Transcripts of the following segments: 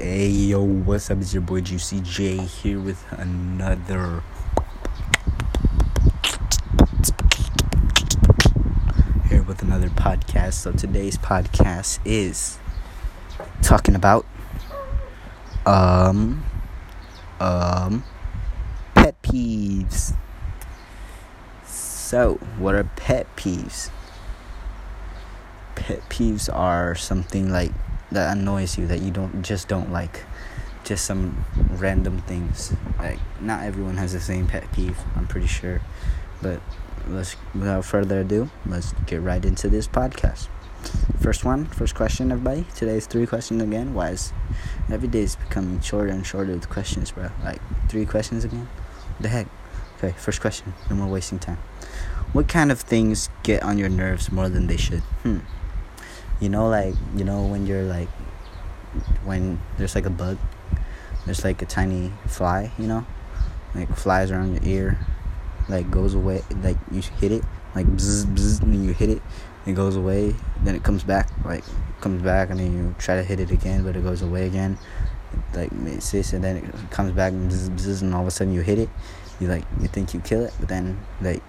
Hey yo, what's up? It's your boy Juicy J here with another here with another podcast. So today's podcast is talking about um um pet peeves. So, what are pet peeves? Pet peeves are something like that annoys you that you don't just don't like just some random things. Like not everyone has the same pet peeve i'm pretty sure. But let's without further ado let's get right into this podcast. First one first question everybody. Today's three questions again. Why is every day is becoming shorter and shorter with questions bro? Like three questions again? The heck? Okay first question. No more wasting time. What kind of things get on your nerves more than they should? Hmm you know like you know when you're like when there's like a bug there's like a tiny fly you know? Like flies around your ear like goes away like you hit it like bzz, bzz, and you hit it it goes away then it comes back like comes back and then you try to hit it again but it goes away again like it sits and then it comes back and bzz, bzz, and all of a sudden you hit it you like you think you kill it but then like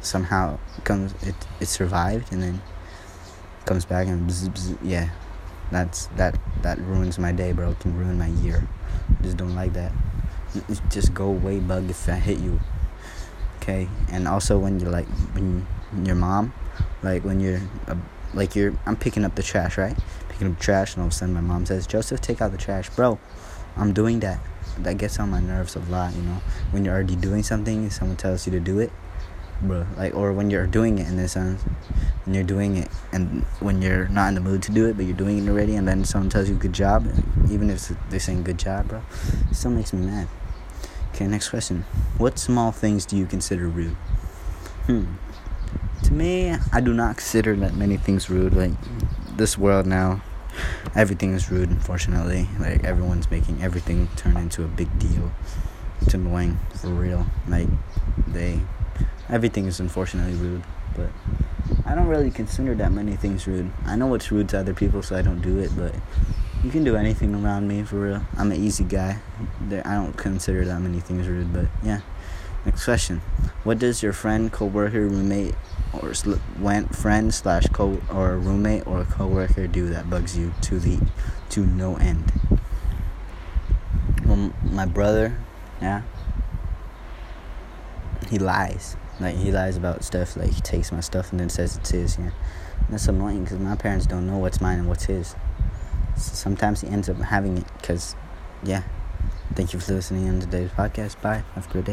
somehow it comes it it survived and then comes back and bzz, bzz, yeah. That's that that ruins my day bro. Can ruin my year. Just don't like that. Just go away bug if i hit you. Okay? And also when you're like when your mom like when you're uh, like you're i'm picking up the trash right? Picking up trash and all of a sudden my mom says joseph take out the trash. Bro i'm doing that. That gets on my nerves a lot you know? When you're already doing something someone tells you to do it bro. Like or when you're doing it in then sense, when you're doing it and when you're not in the mood to do it but you're doing it already and then someone tells you good job even if they're saying good job bro it still makes me mad. Okay next question. What small things do you consider rude? Hmm. To me i do not consider that many things rude. Like this world now everything is rude unfortunately. Like everyone's making everything turn into a big deal. It's annoying for real. Like they everything is unfortunately rude, but I don't really consider that many things rude. I know what's rude to other people, so I don't do it, but you can do anything around me for real. I'm an easy guy. I don't consider that many things rude, but yeah. Next question: What does your friend, coworker, roommate, or sl- friend slash co or roommate or coworker do that bugs you to the to no end? Well, my brother, yeah, he lies. Like he lies about stuff. Like he takes my stuff and then says it's his. Yeah, and that's annoying because my parents don't know what's mine and what's his. So sometimes he ends up having it because, yeah. Thank you for listening on today's podcast. Bye. Have a good day.